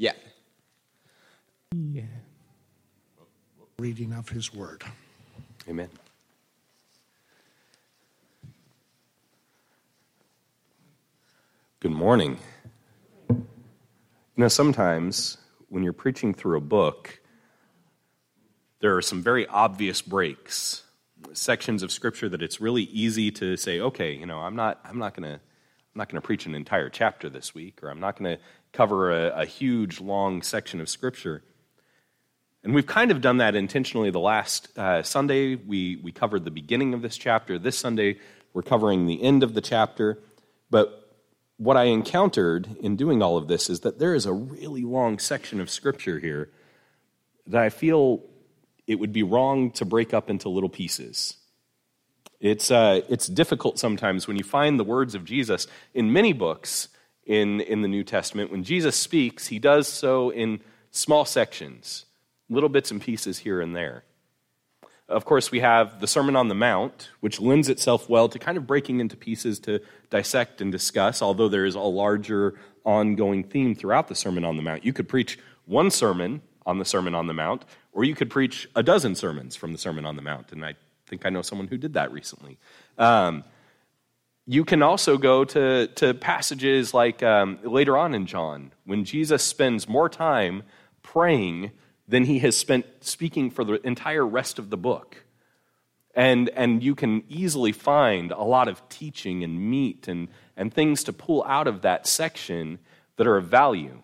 Yeah. Yeah. Reading of his word. Amen. Good morning. You know, sometimes when you're preaching through a book, there are some very obvious breaks, sections of scripture that it's really easy to say, okay, you know, I'm not, I'm not going to. I'm not going to preach an entire chapter this week, or I'm not going to cover a, a huge, long section of Scripture. And we've kind of done that intentionally. The last uh, Sunday, we, we covered the beginning of this chapter. This Sunday, we're covering the end of the chapter. But what I encountered in doing all of this is that there is a really long section of Scripture here that I feel it would be wrong to break up into little pieces. It's, uh, it's difficult sometimes when you find the words of Jesus in many books in, in the New Testament. When Jesus speaks, he does so in small sections, little bits and pieces here and there. Of course, we have the Sermon on the Mount, which lends itself well to kind of breaking into pieces to dissect and discuss, although there is a larger ongoing theme throughout the Sermon on the Mount. You could preach one sermon on the Sermon on the Mount, or you could preach a dozen sermons from the Sermon on the Mount. And I think I know someone who did that recently. Um, you can also go to, to passages like um, later on in John, when Jesus spends more time praying than he has spent speaking for the entire rest of the book. And, and you can easily find a lot of teaching and meat and, and things to pull out of that section that are of value.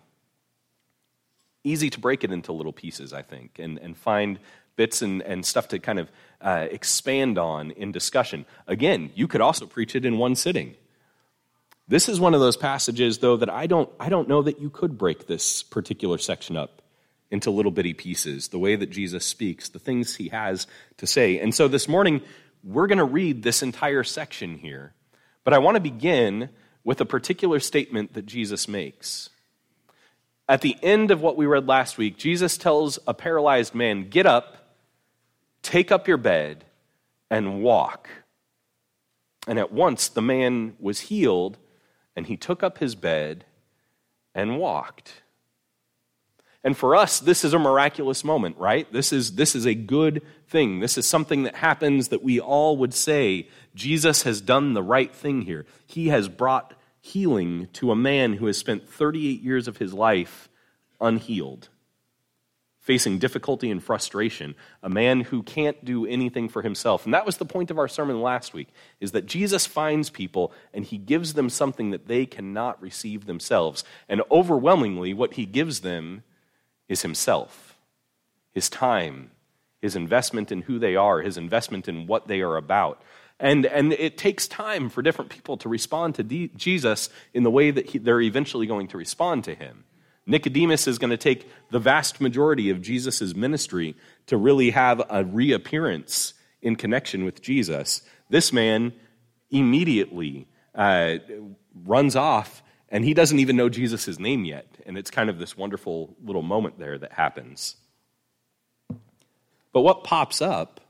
Easy to break it into little pieces, I think, and, and find bits and, and stuff to kind of uh, expand on in discussion. Again, you could also preach it in one sitting. This is one of those passages, though, that I don't, I don't know that you could break this particular section up into little bitty pieces, the way that Jesus speaks, the things he has to say. And so this morning, we're going to read this entire section here. But I want to begin with a particular statement that Jesus makes. At the end of what we read last week, Jesus tells a paralyzed man, Get up Take up your bed and walk. And at once the man was healed, and he took up his bed and walked. And for us, this is a miraculous moment, right? This is, this is a good thing. This is something that happens that we all would say Jesus has done the right thing here. He has brought healing to a man who has spent 38 years of his life unhealed facing difficulty and frustration, a man who can't do anything for himself. And that was the point of our sermon last week, is that Jesus finds people and he gives them something that they cannot receive themselves. And overwhelmingly, what he gives them is himself, his time, his investment in who they are, his investment in what they are about. And, and it takes time for different people to respond to D- Jesus in the way that he, they're eventually going to respond to him. Nicodemus is going to take the vast majority of Jesus' ministry to really have a reappearance in connection with Jesus. This man immediately uh, runs off, and he doesn't even know Jesus' name yet. And it's kind of this wonderful little moment there that happens. But what pops up,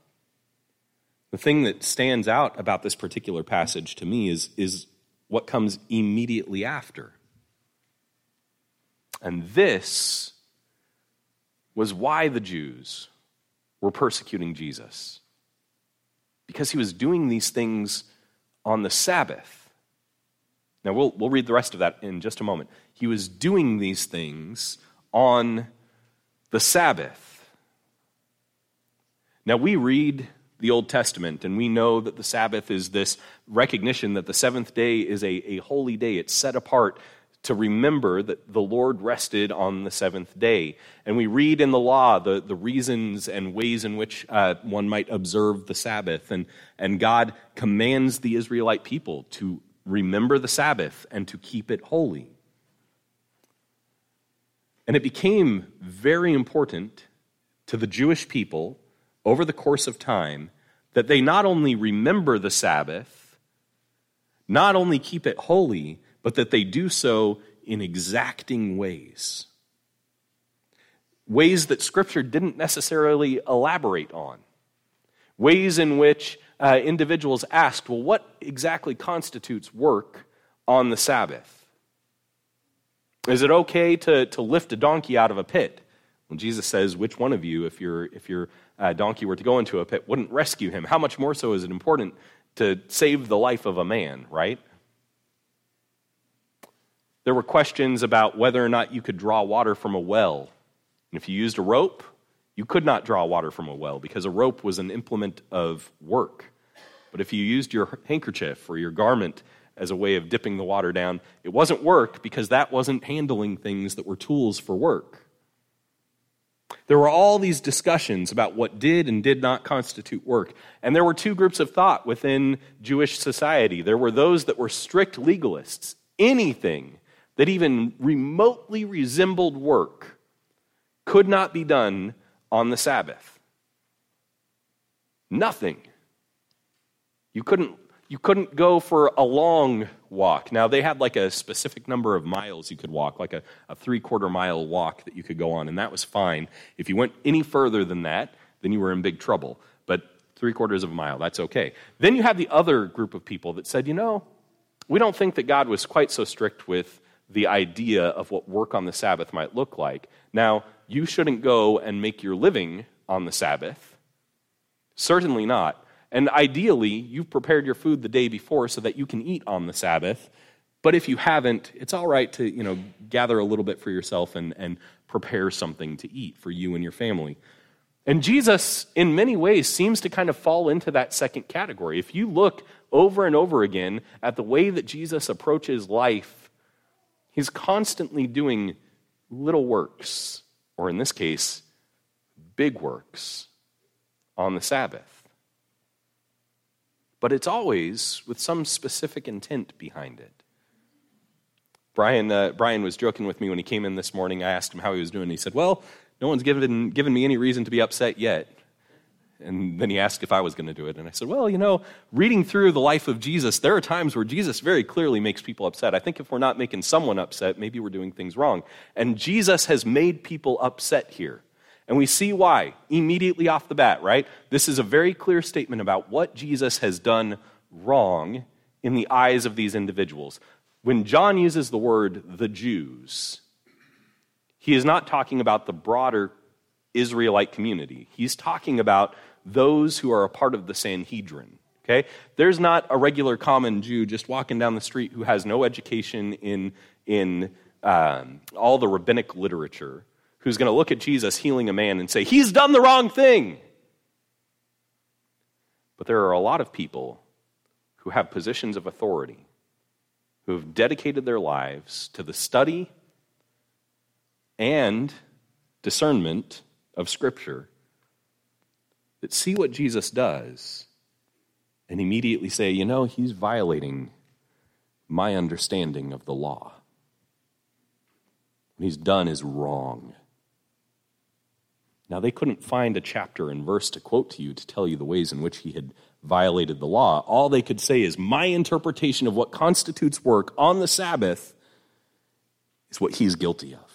the thing that stands out about this particular passage to me is, is what comes immediately after. And this was why the Jews were persecuting Jesus. Because he was doing these things on the Sabbath. Now, we'll, we'll read the rest of that in just a moment. He was doing these things on the Sabbath. Now, we read the Old Testament, and we know that the Sabbath is this recognition that the seventh day is a, a holy day. It's set apart to remember that the Lord rested on the seventh day. And we read in the law the, the reasons and ways in which uh, one might observe the Sabbath. And, and God commands the Israelite people to remember the Sabbath and to keep it holy. And it became very important to the Jewish people over the course of time that they not only remember the Sabbath, not only keep it holy, but that they do so in exacting ways. Ways that Scripture didn't necessarily elaborate on. Ways in which uh, individuals asked, well, what exactly constitutes work on the Sabbath? Is it okay to, to lift a donkey out of a pit? Well, Jesus says, which one of you, if, your if your uh, donkey were to go into a pit, wouldn't rescue him? How much more so is it important to save the life of a man, right? There were questions about whether or not you could draw water from a well. And if you used a rope, you could not draw water from a well because a rope was an implement of work. But if you used your handkerchief or your garment as a way of dipping the water down, it wasn't work because that wasn't handling things that were tools for work. There were all these discussions about what did and did not constitute work. And there were two groups of thought within Jewish society. There were those that were strict legalists. Anything that even remotely resembled work could not be done on the Sabbath. Nothing. You couldn't, you couldn't go for a long walk. Now, they had like a specific number of miles you could walk, like a, a three quarter mile walk that you could go on, and that was fine. If you went any further than that, then you were in big trouble. But three quarters of a mile, that's okay. Then you had the other group of people that said, you know, we don't think that God was quite so strict with the idea of what work on the Sabbath might look like. Now, you shouldn't go and make your living on the Sabbath. Certainly not. And ideally, you've prepared your food the day before so that you can eat on the Sabbath. But if you haven't, it's all right to, you know, gather a little bit for yourself and, and prepare something to eat for you and your family. And Jesus, in many ways, seems to kind of fall into that second category. If you look over and over again at the way that Jesus approaches life He's constantly doing little works, or in this case, big works on the Sabbath. But it's always with some specific intent behind it. Brian, uh, Brian was joking with me when he came in this morning. I asked him how he was doing. He said, Well, no one's given, given me any reason to be upset yet. And then he asked if I was going to do it. And I said, Well, you know, reading through the life of Jesus, there are times where Jesus very clearly makes people upset. I think if we're not making someone upset, maybe we're doing things wrong. And Jesus has made people upset here. And we see why immediately off the bat, right? This is a very clear statement about what Jesus has done wrong in the eyes of these individuals. When John uses the word the Jews, he is not talking about the broader Israelite community. He's talking about those who are a part of the Sanhedrin. Okay? There's not a regular common Jew just walking down the street who has no education in, in um, all the rabbinic literature who's going to look at Jesus healing a man and say, He's done the wrong thing. But there are a lot of people who have positions of authority, who have dedicated their lives to the study and discernment of Scripture that see what Jesus does and immediately say, you know, he's violating my understanding of the law. What he's done is wrong. Now, they couldn't find a chapter and verse to quote to you to tell you the ways in which he had violated the law. All they could say is, My interpretation of what constitutes work on the Sabbath is what he's guilty of.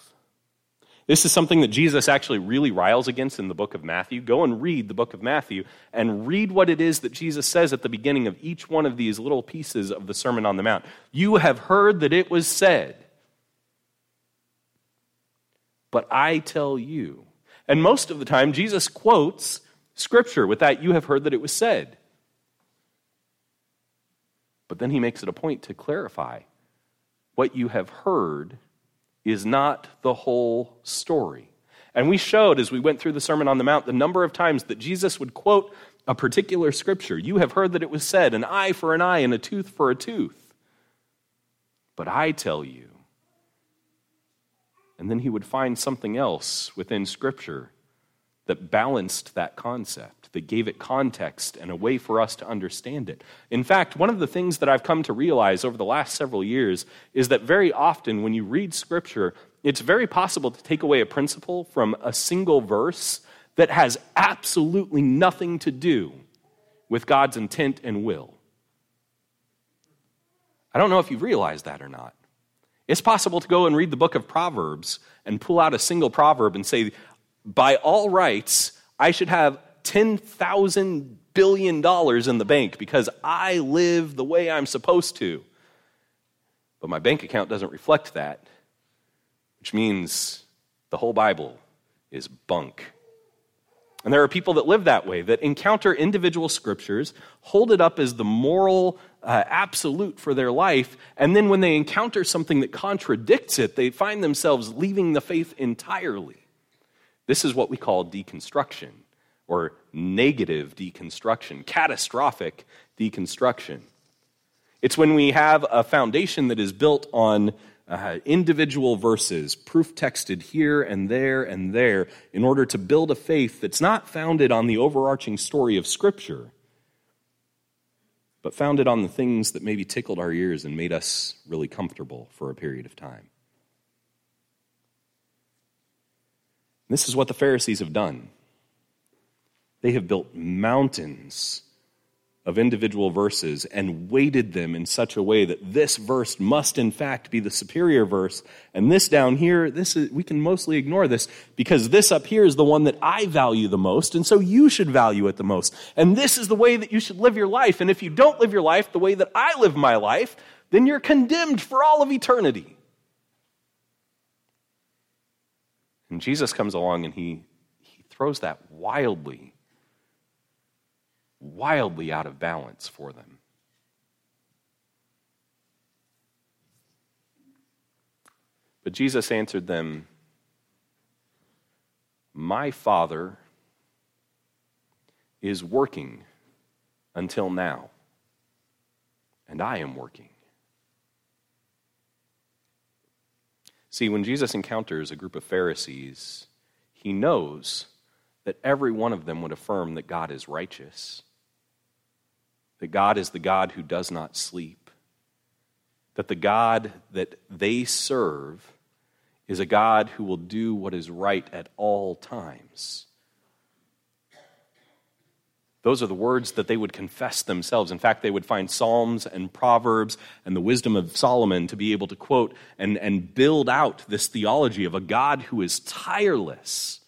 This is something that Jesus actually really riles against in the book of Matthew. Go and read the book of Matthew and read what it is that Jesus says at the beginning of each one of these little pieces of the Sermon on the Mount. You have heard that it was said, but I tell you. And most of the time, Jesus quotes Scripture with that, you have heard that it was said. But then he makes it a point to clarify what you have heard is not the whole story. And we showed as we went through the Sermon on the Mount the number of times that Jesus would quote a particular scripture. You have heard that it was said, an eye for an eye and a tooth for a tooth. But I tell you. And then he would find something else within scripture that balanced that concept, that gave it context and a way for us to understand it. In fact, one of the things that I've come to realize over the last several years is that very often when you read Scripture, it's very possible to take away a principle from a single verse that has absolutely nothing to do with God's intent and will. I don't know if you've realized that or not. It's possible to go and read the book of Proverbs and pull out a single proverb and say, by all rights, I should have $10,000 billion in the bank because I live the way I'm supposed to. But my bank account doesn't reflect that. which means the whole Bible is bunk. And there are people that live that way, that encounter individual scriptures, hold it up as the moral uh, absolute for their life, and then when they encounter something that contradicts it, they find themselves leaving the faith entirely. This is what we call deconstruction, or negative deconstruction, catastrophic deconstruction. It's when we have a foundation that is built on uh, individual verses, proof texted here and there and there, in order to build a faith that's not founded on the overarching story of Scripture, but founded on the things that maybe tickled our ears and made us really comfortable for a period of time. This is what the Pharisees have done. They have built mountains of individual verses and weighted them in such a way that this verse must in fact be the superior verse. And this down here this is we can mostly ignore this because this up here is the one that I value the most and so you should value it the most. And this is the way that you should live your life. And if you don't live your life the way that I live my life then you're condemned for all of eternity and Jesus comes along and he he throws that wildly wildly out of balance for them. But Jesus answered them, My Father is working until now, and I am working. See, when Jesus encounters a group of Pharisees, he knows that every one of them would affirm that God is righteous that God is the God who does not sleep, that the God that they serve is a God who will do what is right at all times. Those are the words that they would confess themselves. In fact, they would find Psalms and Proverbs and the wisdom of Solomon to be able to quote and, and build out this theology of a God who is tireless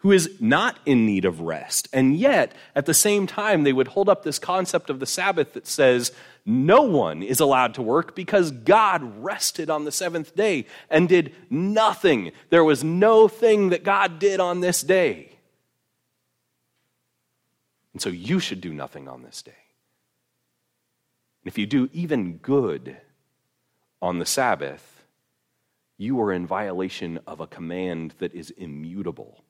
who is not in need of rest. And yet, at the same time, they would hold up this concept of the Sabbath that says no one is allowed to work because God rested on the seventh day and did nothing. There was no thing that God did on this day. And so you should do nothing on this day. And if you do even good on the Sabbath, you are in violation of a command that is immutable.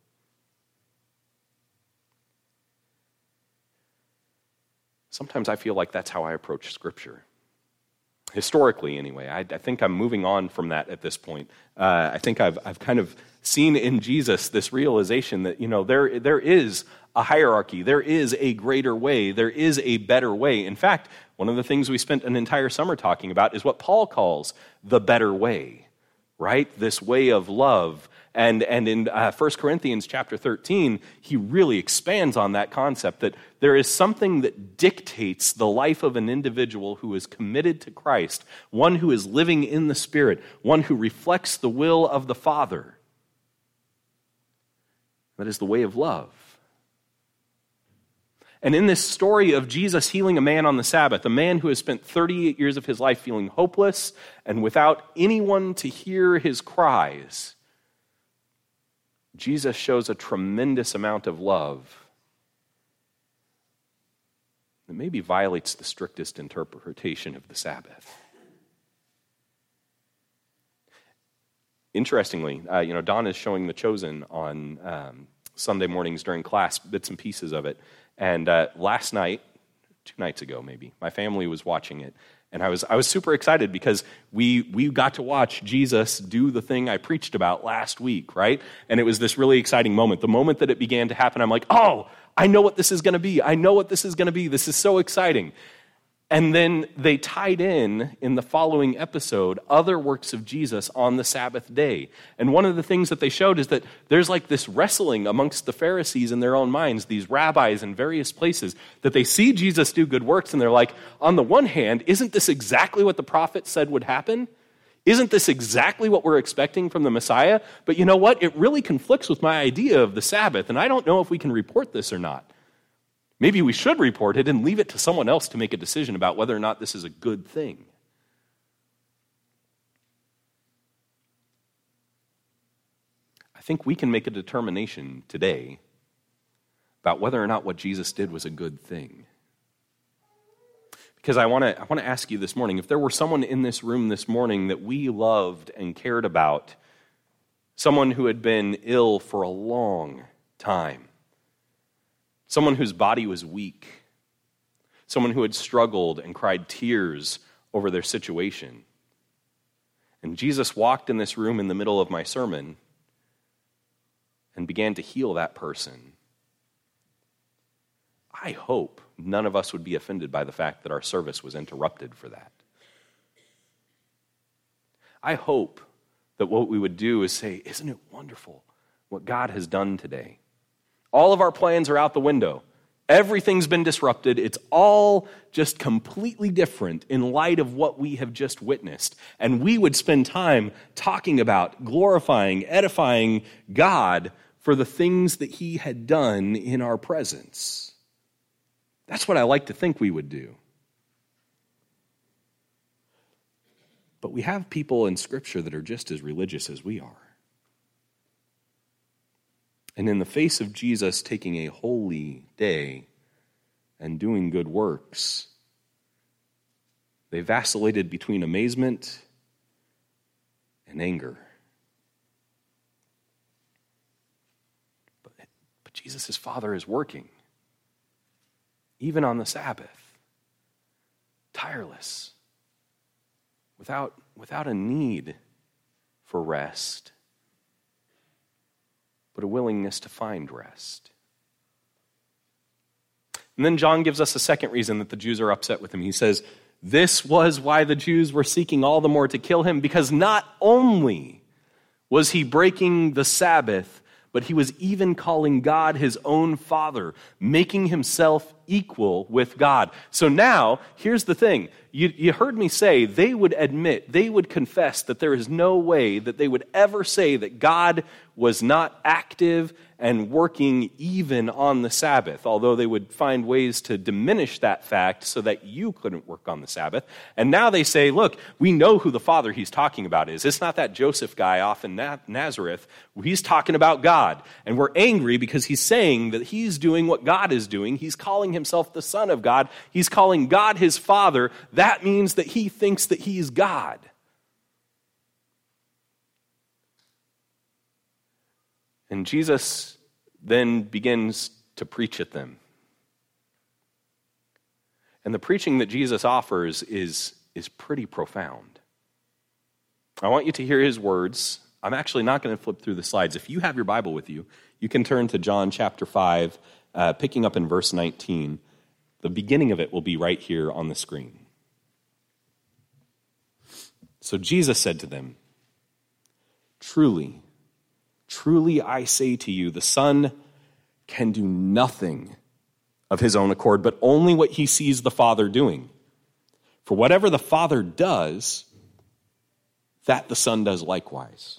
Sometimes I feel like that's how I approach Scripture. Historically, anyway. I, I think I'm moving on from that at this point. Uh, I think I've, I've kind of seen in Jesus this realization that, you know, there, there is a hierarchy, there is a greater way, there is a better way. In fact, one of the things we spent an entire summer talking about is what Paul calls the better way, right? This way of love and, and in uh, 1 Corinthians chapter 13, he really expands on that concept that there is something that dictates the life of an individual who is committed to Christ, one who is living in the Spirit, one who reflects the will of the Father. That is the way of love. And in this story of Jesus healing a man on the Sabbath, a man who has spent 38 years of his life feeling hopeless and without anyone to hear his cries, Jesus shows a tremendous amount of love that maybe violates the strictest interpretation of the Sabbath. Interestingly, uh, you know, Don is showing The Chosen on um, Sunday mornings during class, bits and pieces of it. And uh, last night, two nights ago maybe, my family was watching it, and I was, I was super excited because we, we got to watch Jesus do the thing I preached about last week, right? And it was this really exciting moment. The moment that it began to happen, I'm like, oh, I know what this is going to be. I know what this is going to be. This is so exciting. And then they tied in, in the following episode, other works of Jesus on the Sabbath day. And one of the things that they showed is that there's like this wrestling amongst the Pharisees in their own minds, these rabbis in various places, that they see Jesus do good works and they're like, on the one hand, isn't this exactly what the prophet said would happen? Isn't this exactly what we're expecting from the Messiah? But you know what? It really conflicts with my idea of the Sabbath, and I don't know if we can report this or not. Maybe we should report it and leave it to someone else to make a decision about whether or not this is a good thing. I think we can make a determination today about whether or not what Jesus did was a good thing. Because I want to I want to ask you this morning if there were someone in this room this morning that we loved and cared about, someone who had been ill for a long time, someone whose body was weak, someone who had struggled and cried tears over their situation. And Jesus walked in this room in the middle of my sermon and began to heal that person. I hope none of us would be offended by the fact that our service was interrupted for that. I hope that what we would do is say, Isn't it wonderful what God has done today? All of our plans are out the window. Everything's been disrupted. It's all just completely different in light of what we have just witnessed. And we would spend time talking about, glorifying, edifying God for the things that He had done in our presence. That's what I like to think we would do. But we have people in Scripture that are just as religious as we are. And in the face of Jesus taking a holy day and doing good works, they vacillated between amazement and anger. But, but Jesus' Father is working even on the Sabbath, tireless, without, without a need for rest, but a willingness to find rest. And then John gives us a second reason that the Jews are upset with him. He says, This was why the Jews were seeking all the more to kill him, because not only was he breaking the Sabbath, but he was even calling God his own father, making himself equal with God. So now, here's the thing. You, you heard me say they would admit, they would confess that there is no way that they would ever say that God was not active and working even on the Sabbath, although they would find ways to diminish that fact so that you couldn't work on the Sabbath. And now they say, look, we know who the father he's talking about is. It's not that Joseph guy off in Nazareth. He's talking about God. And we're angry because he's saying that he's doing what God is doing. He's calling himself the Son of God, he's calling God his Father. That means that he thinks that he's God. And Jesus then begins to preach at them. And the preaching that Jesus offers is, is pretty profound. I want you to hear his words. I'm actually not going to flip through the slides. If you have your Bible with you, you can turn to John chapter 5, uh, picking up in verse 19. The beginning of it will be right here on the screen. So Jesus said to them, Truly, Truly I say to you, the Son can do nothing of his own accord, but only what he sees the Father doing. For whatever the Father does, that the Son does likewise.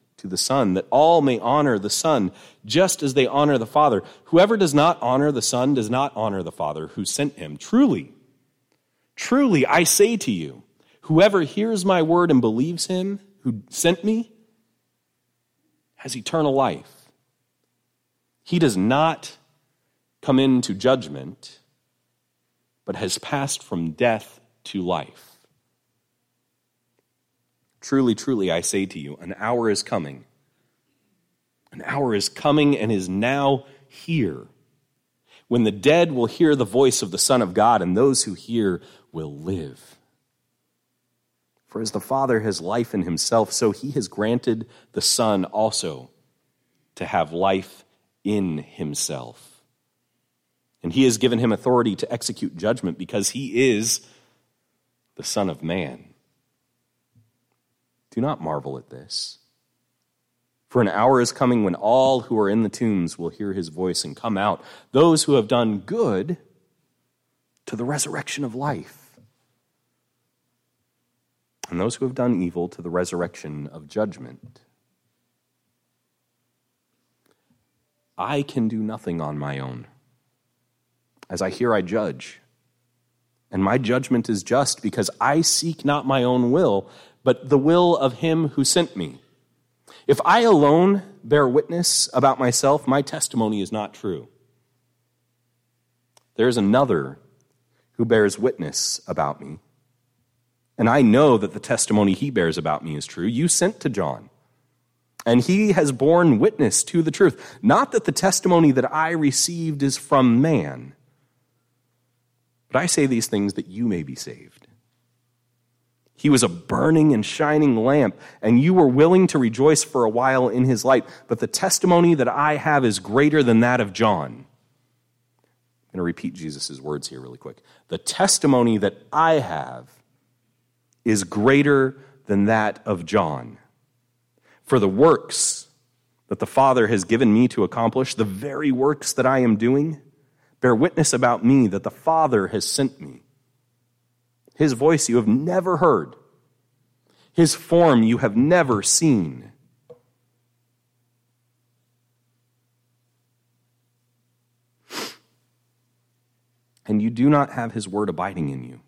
to the son that all may honor the son just as they honor the father whoever does not honor the son does not honor the father who sent him truly truly i say to you whoever hears my word and believes him who sent me has eternal life. He does not come into judgment, but has passed from death to life. Truly, truly, I say to you, an hour is coming. An hour is coming and is now here when the dead will hear the voice of the Son of God, and those who hear will live. For as the Father has life in himself, so he has granted the Son also to have life in himself. And he has given him authority to execute judgment because he is the Son of Man. Do not marvel at this. For an hour is coming when all who are in the tombs will hear his voice and come out, those who have done good to the resurrection of life, and those who have done evil to the resurrection of judgment. I can do nothing on my own. As I hear, I judge. And my judgment is just because I seek not my own will, but the will of him who sent me. If I alone bear witness about myself, my testimony is not true. There is another who bears witness about me. And I know that the testimony he bears about me is true. You sent to John, and he has borne witness to the truth. Not that the testimony that I received is from man, but I say these things that you may be saved. He was a burning and shining lamp, and you were willing to rejoice for a while in his light. But the testimony that I have is greater than that of John. I'm going to repeat Jesus' words here really quick. The testimony that I have is greater than that of John. For the works that the Father has given me to accomplish, the very works that I am doing, bear witness about me that the Father has sent me. His voice you have never heard, His form you have never seen. And you do not have His word abiding in you.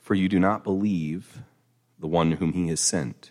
For you do not believe the one whom He has sent.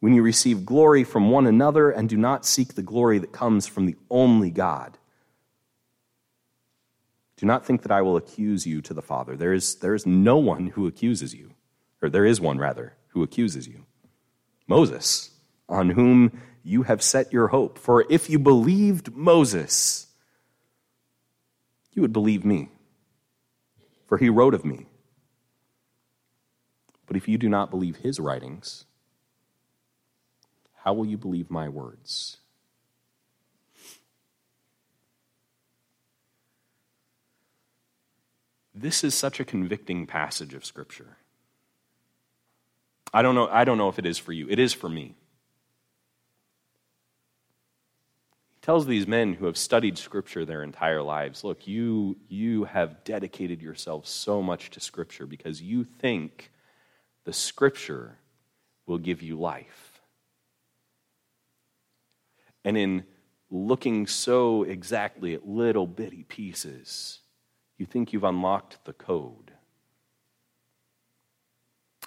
When you receive glory from one another and do not seek the glory that comes from the only God. Do not think that I will accuse you to the Father. There is, there is no one who accuses you, or there is one, rather, who accuses you Moses, on whom you have set your hope. For if you believed Moses, you would believe me, for he wrote of me. But if you do not believe his writings, how will you believe my words? This is such a convicting passage of Scripture. I don't know, I don't know if it is for you. It is for me. He tells these men who have studied Scripture their entire lives look, you, you have dedicated yourself so much to Scripture because you think the Scripture will give you life. And in looking so exactly at little bitty pieces, you think you've unlocked the code.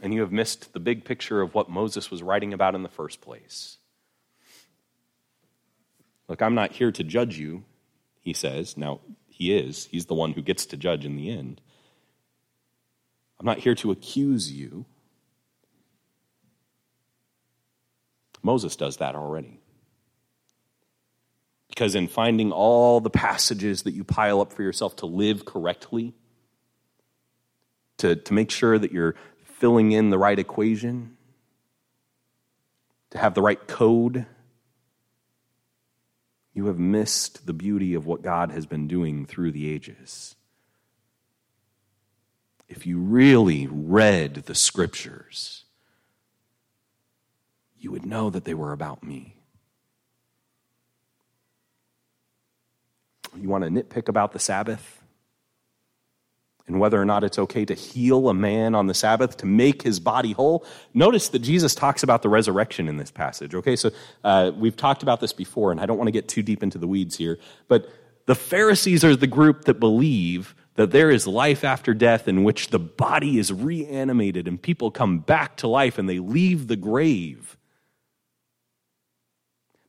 And you have missed the big picture of what Moses was writing about in the first place. Look, I'm not here to judge you, he says. Now, he is. He's the one who gets to judge in the end. I'm not here to accuse you. Moses does that already. Because in finding all the passages that you pile up for yourself to live correctly, to, to make sure that you're filling in the right equation, to have the right code, you have missed the beauty of what God has been doing through the ages. If you really read the scriptures, you would know that they were about me. You want to nitpick about the Sabbath? And whether or not it's okay to heal a man on the Sabbath to make his body whole. Notice that Jesus talks about the resurrection in this passage. Okay, so uh, we've talked about this before, and I don't want to get too deep into the weeds here, but the Pharisees are the group that believe that there is life after death in which the body is reanimated and people come back to life and they leave the grave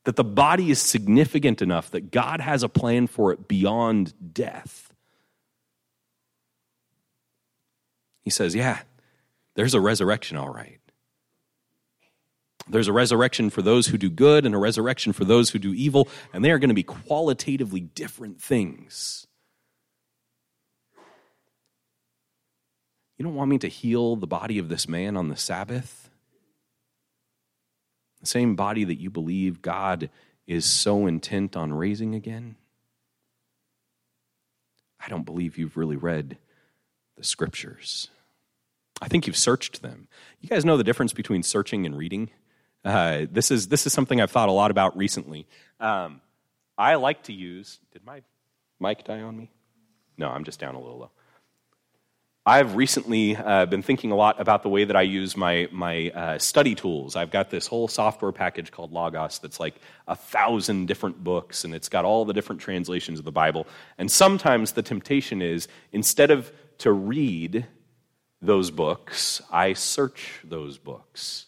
that the body is significant enough that God has a plan for it beyond death. He says, Yeah, There's a resurrection, all right. There's a resurrection for those who do good and a resurrection for those who do evil, and they are going to be qualitatively different things. You don't want me to heal the body of this man on the Sabbath? Same body that you believe God is so intent on raising again? I don't believe you've really read the scriptures. I think you've searched them. You guys know the difference between searching and reading? Uh, this, is, this is something I've thought a lot about recently. Um, I like to use. Did my mic die on me? No, I'm just down a little low. I've recently uh, been thinking a lot about the way that I use my, my uh, study tools. I've got this whole software package called Logos that's like a thousand different books, and it's got all the different translations of the Bible. And sometimes the temptation is instead of to read those books, I search those books.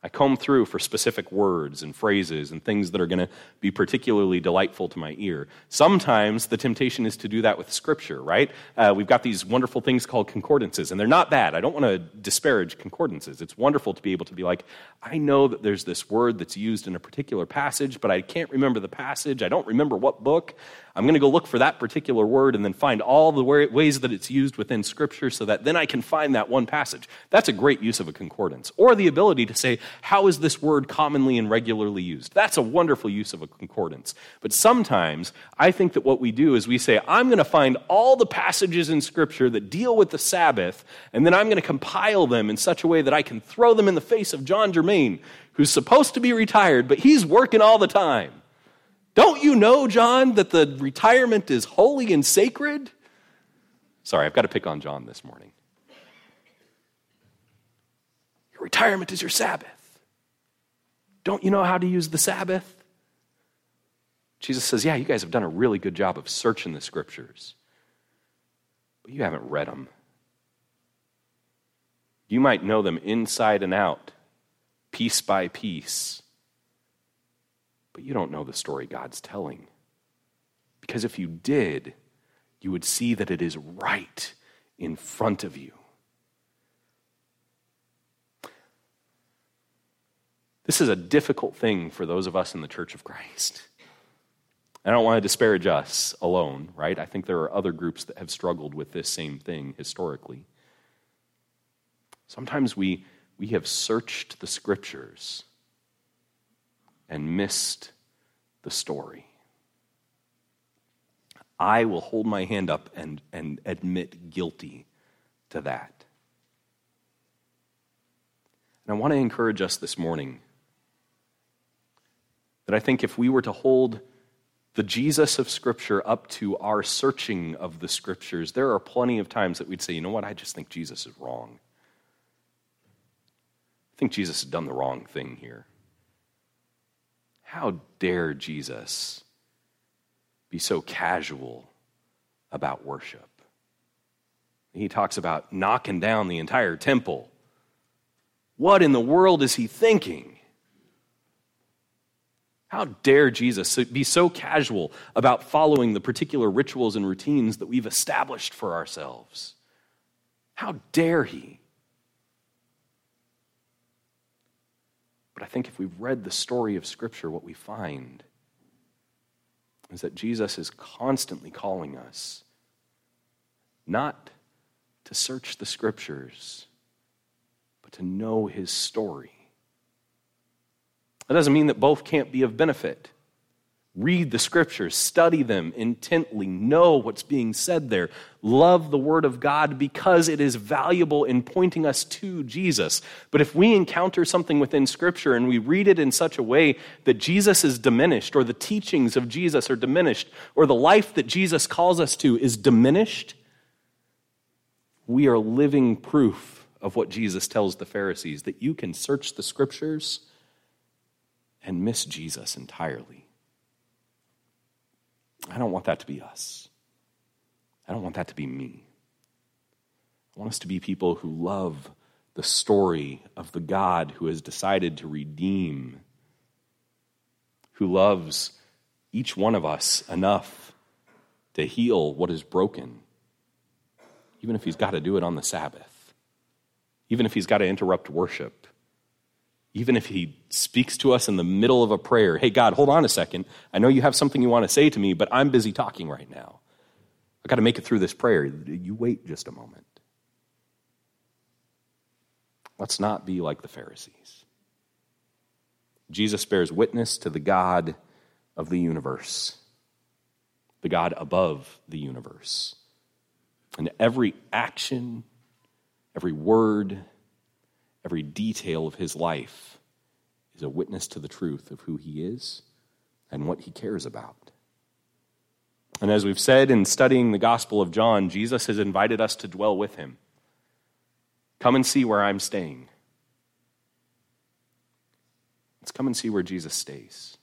I comb through for specific words and phrases and things that are going to be particularly delightful to my ear. Sometimes the temptation is to do that with Scripture, right? Uh, we've got these wonderful things called concordances, and they're not bad. I don't want to disparage concordances. It's wonderful to be able to be like, I know that there's this word that's used in a particular passage, but I can't remember the passage. I don't remember what book. I'm going to go look for that particular word and then find all the ways that it's used within Scripture so that then I can find that one passage. That's a great use of a concordance. Or the ability to say, how is this word commonly and regularly used? That's a wonderful use of a concordance. But sometimes I think that what we do is we say, I'm going to find all the passages in Scripture that deal with the Sabbath, and then I'm going to compile them in such a way that I can throw them in the face of John Germain, who's supposed to be retired, but he's working all the time. Don't you know, John, that the retirement is holy and sacred? Sorry, I've got to pick on John this morning. Your retirement is your Sabbath. Don't you know how to use the Sabbath? Jesus says, Yeah, you guys have done a really good job of searching the scriptures, but you haven't read them. You might know them inside and out, piece by piece but you don't know the story God's telling. Because if you did, you would see that it is right in front of you. This is a difficult thing for those of us in the Church of Christ. I don't want to disparage us alone, right? I think there are other groups that have struggled with this same thing historically. Sometimes we, we have searched the scriptures and missed the story. I will hold my hand up and, and admit guilty to that. And I want to encourage us this morning that I think if we were to hold the Jesus of Scripture up to our searching of the Scriptures, there are plenty of times that we'd say, you know what, I just think Jesus is wrong. I think Jesus has done the wrong thing here. How dare Jesus be so casual about worship? He talks about knocking down the entire temple. What in the world is he thinking? How dare Jesus be so casual about following the particular rituals and routines that we've established for ourselves? How dare he? But I think if we've read the story of Scripture, what we find is that Jesus is constantly calling us not to search the Scriptures, but to know His story. That doesn't mean that both can't be of benefit. Read the scriptures, study them intently, know what's being said there. Love the Word of God because it is valuable in pointing us to Jesus. But if we encounter something within Scripture and we read it in such a way that Jesus is diminished, or the teachings of Jesus are diminished, or the life that Jesus calls us to is diminished, we are living proof of what Jesus tells the Pharisees that you can search the Scriptures and miss Jesus entirely. I don't want that to be us. I don't want that to be me. I want us to be people who love the story of the God who has decided to redeem, who loves each one of us enough to heal what is broken, even if he's got to do it on the Sabbath, even if he's got to interrupt worship, even if he speaks to us in the middle of a prayer. Hey, God, hold on a second. I know you have something you want to say to me, but I'm busy talking right now. I've got to make it through this prayer. You wait just a moment. Let's not be like the Pharisees. Jesus bears witness to the God of the universe, the God above the universe. And every action, every word, every detail of his life is a witness to the truth of who he is and what he cares about. And as we've said in studying the Gospel of John, Jesus has invited us to dwell with him. Come and see where I'm staying. Let's come and see where Jesus stays.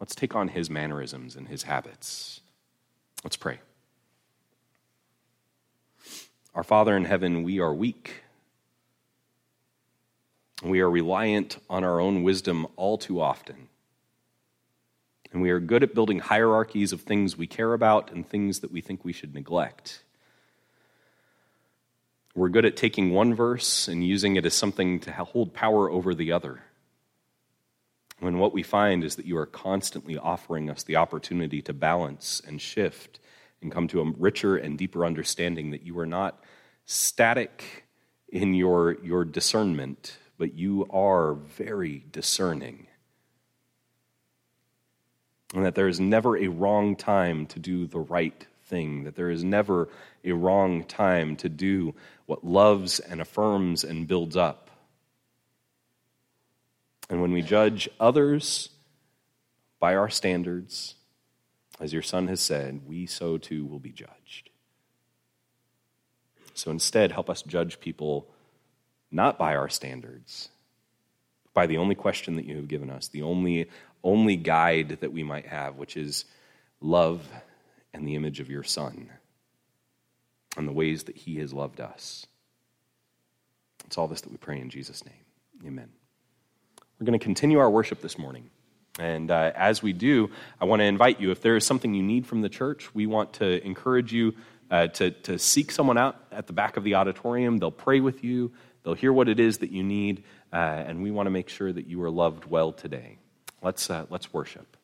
Let's take on his mannerisms and his habits. Let's pray. Our Father in heaven, we are weak. We are reliant on our own wisdom all too often. And we are good at building hierarchies of things we care about and things that we think we should neglect. We're good at taking one verse and using it as something to hold power over the other. When what we find is that you are constantly offering us the opportunity to balance and shift and come to a richer and deeper understanding that you are not static in your, your discernment, but you are very discerning. And that there is never a wrong time to do the right thing, that there is never a wrong time to do what loves and affirms and builds up. And when we judge others by our standards, as your son has said, we so too will be judged. So instead, help us judge people not by our standards, by the only question that you have given us, the only, only guide that we might have, which is love and the image of your Son and the ways that he has loved us. It's all this that we pray in Jesus' name. Amen. We're going to continue our worship this morning. And uh, as we do, I want to invite you if there is something you need from the church, we want to encourage you uh, to, to seek someone out at the back of the auditorium. They'll pray with you, they'll hear what it is that you need, uh, and we want to make sure that you are loved well today. Let's, uh, let's worship.